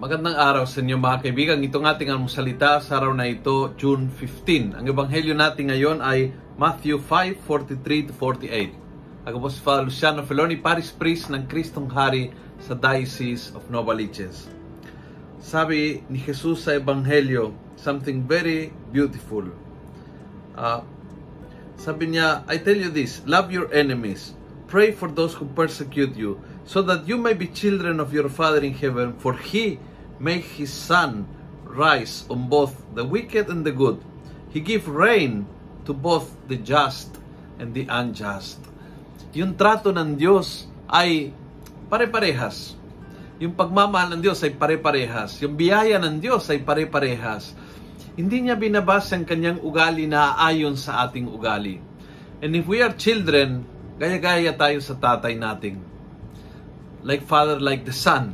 Magandang araw sa inyo mga kaibigan. Itong ating salita sa araw na ito, June 15. Ang ebanghelyo natin ngayon ay Matthew 5:43 to 48. Ako po si Father Luciano Feloni, Paris Priest ng Kristong Hari sa Diocese of Novaliches. Sabi ni Jesus sa ebanghelyo, something very beautiful. Uh, sabi niya, I tell you this, love your enemies, pray for those who persecute you, so that you may be children of your Father in heaven, for He make His sun rise on both the wicked and the good. He give rain to both the just and the unjust. Yung trato ng Diyos ay pare-parehas. Yung pagmamahal ng Diyos ay pare-parehas. Yung biyaya ng Diyos ay pare-parehas. Hindi niya binabasa ang kanyang ugali na ayon sa ating ugali. And if we are children, gaya-gaya tayo sa tatay nating. Like father, like the son.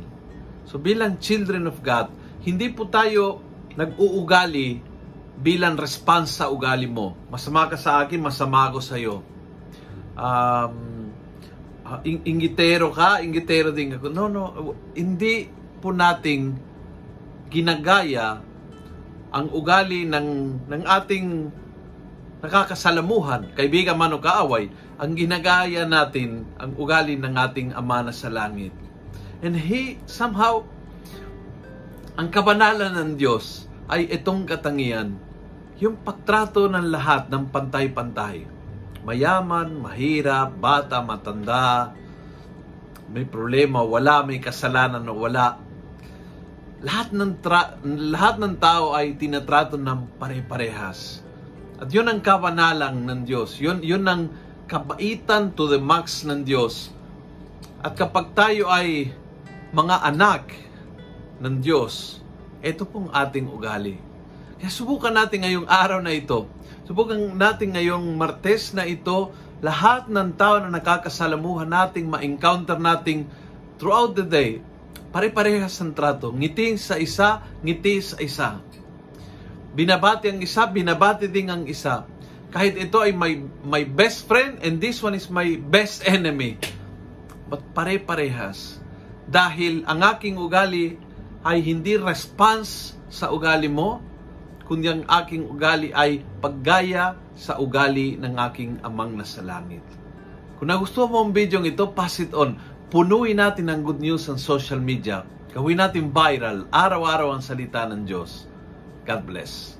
So bilang children of God, hindi po tayo nag-uugali bilang response sa ugali mo. Masama ka sa akin, masama ako sa iyo. Um, ing ingitero ka, ingitero din ako. No, no, hindi po nating ginagaya ang ugali ng ng ating nakakasalamuhan, kaibigan man o kaaway, ang ginagaya natin ang ugali ng ating Ama na sa langit. And he somehow, ang kabanalan ng Diyos ay itong katangian, yung pagtrato ng lahat ng pantay-pantay. Mayaman, mahirap, bata, matanda, may problema, wala, may kasalanan o wala. Lahat ng, tra- lahat ng tao ay tinatrato ng pare-parehas. At yun ang kabanalang ng Diyos. Yun, yun ang kabaitan to the max ng Diyos. At kapag tayo ay mga anak ng Diyos, ito pong ating ugali. Kaya subukan natin ngayong araw na ito. Subukan natin ngayong Martes na ito, lahat ng tao na nakakasalamuhan nating ma-encounter nating throughout the day, pare-parehas ang trato. Ngiti sa isa, ngiti sa isa. Binabati ang isa, binabati din ang isa. Kahit ito ay my, my best friend and this one is my best enemy. But pare-parehas dahil ang aking ugali ay hindi response sa ugali mo, kundi ang aking ugali ay paggaya sa ugali ng aking amang nasa langit. Kung nagustuhan mo ang video ito, pass it on. Punuin natin ang good news sa social media. Gawin natin viral, araw-araw ang salita ng Diyos. God bless.